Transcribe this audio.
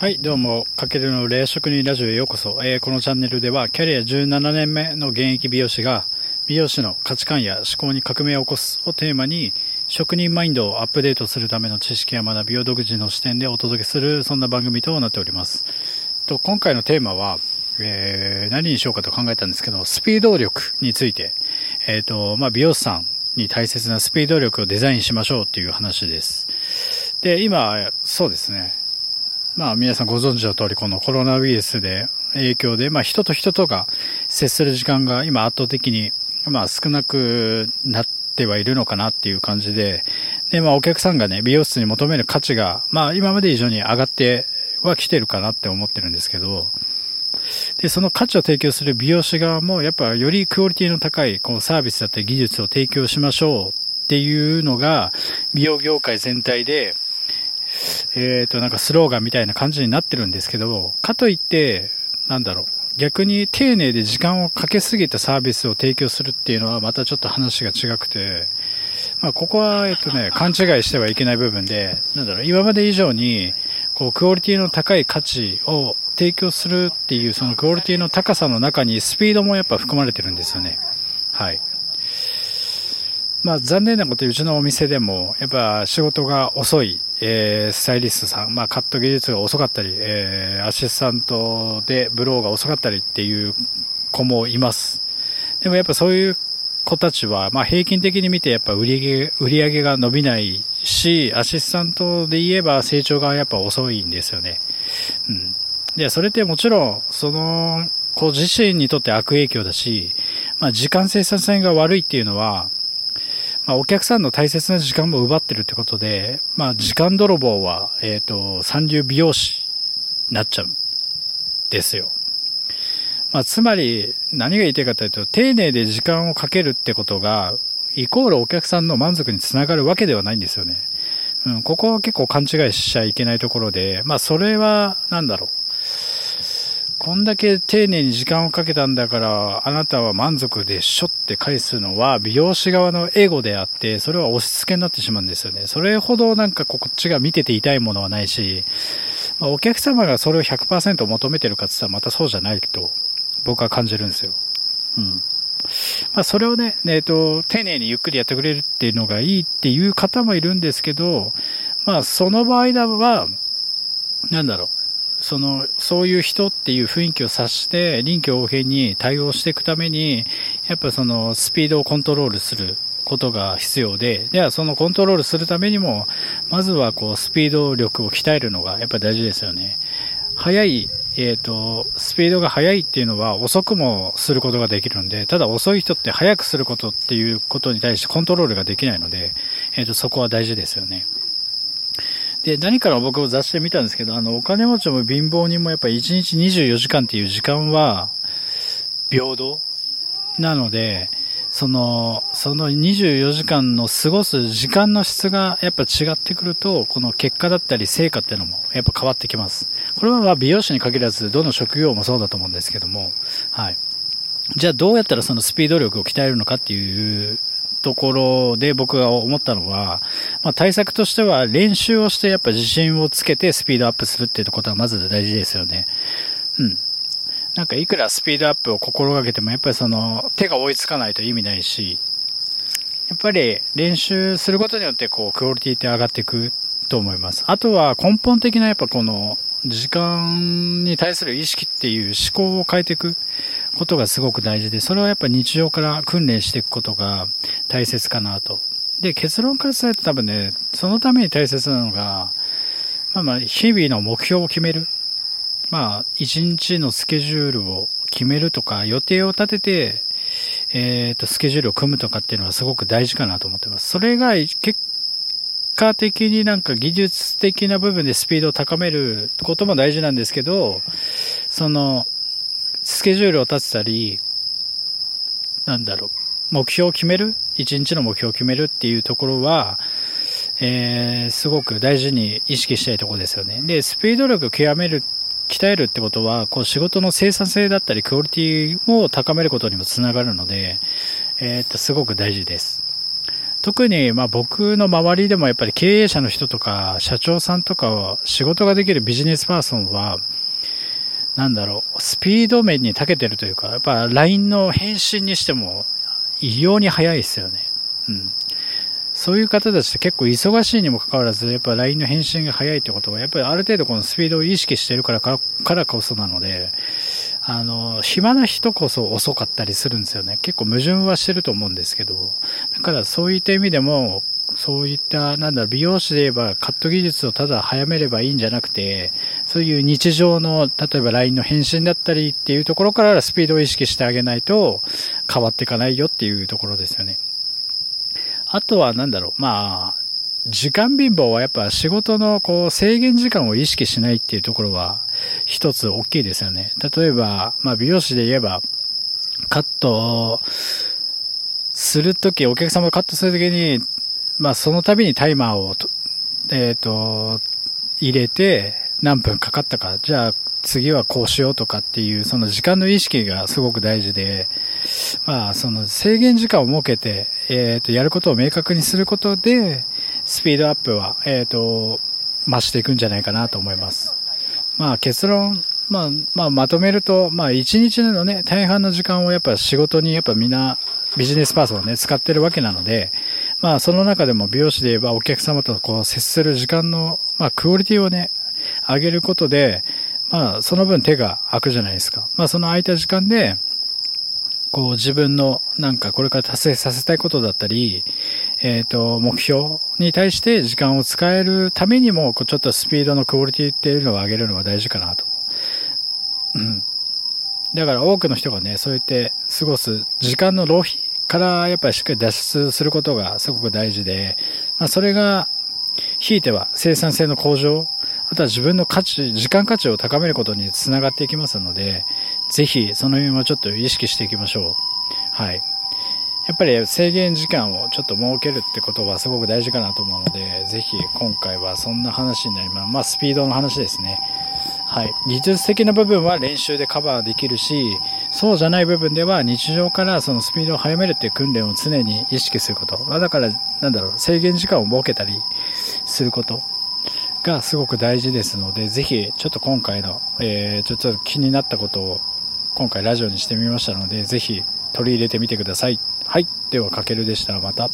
はい、どうも、かけるの冷食人ラジオへようこそ。えー、このチャンネルでは、キャリア17年目の現役美容師が、美容師の価値観や思考に革命を起こすをテーマに、職人マインドをアップデートするための知識や学びを独自の視点でお届けする、そんな番組となっております。と今回のテーマは、えー、何にしようかと考えたんですけど、スピード力について、えっ、ー、と、まあ、美容師さんに大切なスピード力をデザインしましょうっていう話です。で、今、そうですね。まあ皆さんご存知の通りこのコロナウイルスで影響で、まあ人と人とが接する時間が今圧倒的にまあ少なくなってはいるのかなっていう感じで、でまあお客さんがね、美容室に求める価値がまあ今まで以上に上がっては来てるかなって思ってるんですけど、で、その価値を提供する美容師側もやっぱよりクオリティの高いこうサービスだったり技術を提供しましょうっていうのが美容業界全体でえっ、ー、と、なんかスローガンみたいな感じになってるんですけど、かといって、なんだろう、逆に丁寧で時間をかけすぎたサービスを提供するっていうのはまたちょっと話が違くて、まあ、ここは、えっとね、勘違いしてはいけない部分で、なんだろう、今まで以上に、こう、クオリティの高い価値を提供するっていう、そのクオリティの高さの中にスピードもやっぱ含まれてるんですよね。はい。まあ残念なことうちのお店でもやっぱ仕事が遅い、えー、スタイリストさん、まあカット技術が遅かったり、えー、アシスタントでブローが遅かったりっていう子もいます。でもやっぱそういう子たちは、まあ平均的に見てやっぱ売り上げ、売り上げが伸びないし、アシスタントで言えば成長がやっぱ遅いんですよね。うん。で、それってもちろん、その子自身にとって悪影響だし、まあ時間生産性が悪いっていうのは、まあ、お客さんの大切な時間も奪ってるってことで、まあ、時間泥棒は、えっ、ー、と、三流美容師になっちゃうんですよ。まあ、つまり、何が言いたいかというと、丁寧で時間をかけるってことが、イコールお客さんの満足につながるわけではないんですよね。うん、ここは結構勘違いしちゃいけないところで、まあ、それは、なんだろう。こんだけ丁寧に時間をかけたんだから、あなたは満足でしょって返すのは、美容師側のエゴであって、それは押し付けになってしまうんですよね。それほどなんかこっちが見てて痛いものはないし、まあ、お客様がそれを100%求めてるかって言ったらまたそうじゃないと、僕は感じるんですよ。うん。まあ、それをね、えっ、ー、と、丁寧にゆっくりやってくれるっていうのがいいっていう方もいるんですけど、まあ、その場合は、なんだろう。その、そういう人っていう雰囲気を察して、臨機応変に対応していくために、やっぱその、スピードをコントロールすることが必要で、ではそのコントロールするためにも、まずはこう、スピード力を鍛えるのがやっぱ大事ですよね。速い、えっ、ー、と、スピードが速いっていうのは遅くもすることができるんで、ただ遅い人って速くすることっていうことに対してコントロールができないので、えっ、ー、と、そこは大事ですよね。で、何から僕も雑誌で見たんですけど、あの、お金持ちも貧乏人もやっぱり1日24時間っていう時間は平等？なので、その、その24時間の過ごす時間の質がやっぱ違ってくると、この結果だったり成果っていうのもやっぱ変わってきます。これはまあ美容師に限らず、どの職業もそうだと思うんですけども、はい。じゃあどうやったらそのスピード力を鍛えるのかっていうところで僕が思ったのは、まあ、対策としては練習をしてやっぱ自信をつけてスピードアップするっていうことはまず大事ですよね。うん。なんかいくらスピードアップを心がけてもやっぱりその手が追いつかないと意味ないし、やっぱり練習することによってこうクオリティって上がっていくと思います。あとは根本的なやっぱこの時間に対する意識っていう思考を変えていくことがすごく大事で、それはやっぱ日常から訓練していくことが大切かなと。で、結論から伝えると多分ね、そのために大切なのが、まあまあ、日々の目標を決める。まあ、一日のスケジュールを決めるとか、予定を立てて、えっ、ー、と、スケジュールを組むとかっていうのはすごく大事かなと思ってます。それが結果的になんか技術的な部分でスピードを高めることも大事なんですけど、その、スケジュールを立てたり、なんだろう、目標を決める？一日の目標を決めるっていうところは、えー、すごく大事に意識したいところですよね。で、スピード力を極める、鍛えるってことは、こう仕事の生産性だったり、クオリティを高めることにもつながるので、えー、っと、すごく大事です。特にまあ僕の周りでもやっぱり経営者の人とか社長さんとか仕事ができるビジネスパーソンはなんだろう、スピード面に長けてるというか、やっぱ LINE の返信にしても異様に早いですよね。うん。そういう方たちって結構忙しいにもかかわらず、やっぱ LINE の返信が早いってことは、やっぱりある程度このスピードを意識してるからからこそなので、あの、暇な人こそ遅かったりするんですよね。結構矛盾はしてると思うんですけど、だからそういった意味でも、そういった、なんだろ、美容師で言えばカット技術をただ早めればいいんじゃなくて、そういう日常の、例えば LINE の返信だったりっていうところからスピードを意識してあげないと変わっていかないよっていうところですよね。あとはなんだろう、まあ、時間貧乏はやっぱ仕事のこう制限時間を意識しないっていうところは一つ大きいですよね。例えば、まあ美容師で言えば、カットするとき、お客様がカットするときに、まあその度にタイマーをとえっ、ー、と、入れて何分かかったか、じゃあ次はこうしようとかっていうその時間の意識がすごく大事で、まあその制限時間を設けて、えっ、ー、と、やることを明確にすることで、スピードアップは、えっ、ー、と、増していくんじゃないかなと思います。まあ結論、まあ、まあ、まとめると、まあ一日のね、大半の時間をやっぱ仕事にやっぱみんなビジネスパーソンをね、使ってるわけなので、まあその中でも美容師で言えばお客様とこう接する時間の、まあクオリティをね、上げることで、まあその分手が空くじゃないですか。まあその空いた時間で、こう自分のなんかこれから達成させたいことだったり、えっ、と、目標に対して時間を使えるためにも、こうちょっとスピードのクオリティっていうのを上げるのが大事かなとう。うん。だから多くの人がね、そうやって過ごす時間の浪費からやっぱりしっかり脱出することがすごく大事で、まあ、それが、ひいては生産性の向上、あとは自分の価値、時間価値を高めることにつながっていきますので、ぜひその辺はちょっと意識していきましょう。はい。やっぱり制限時間をちょっと設けるってことはすごく大事かなと思うので、ぜひ今回はそんな話になります。まあスピードの話ですね。はい。技術的な部分は練習でカバーできるし、そうじゃない部分では日常からそのスピードを速めるっていう訓練を常に意識すること。まあ、だから、なんだろう、制限時間を設けたりすることがすごく大事ですので、ぜひちょっと今回の、えー、ちょっと気になったことを今回ラジオにしてみましたので、ぜひ取り入れてみてください。はい。では、かけるでした。また。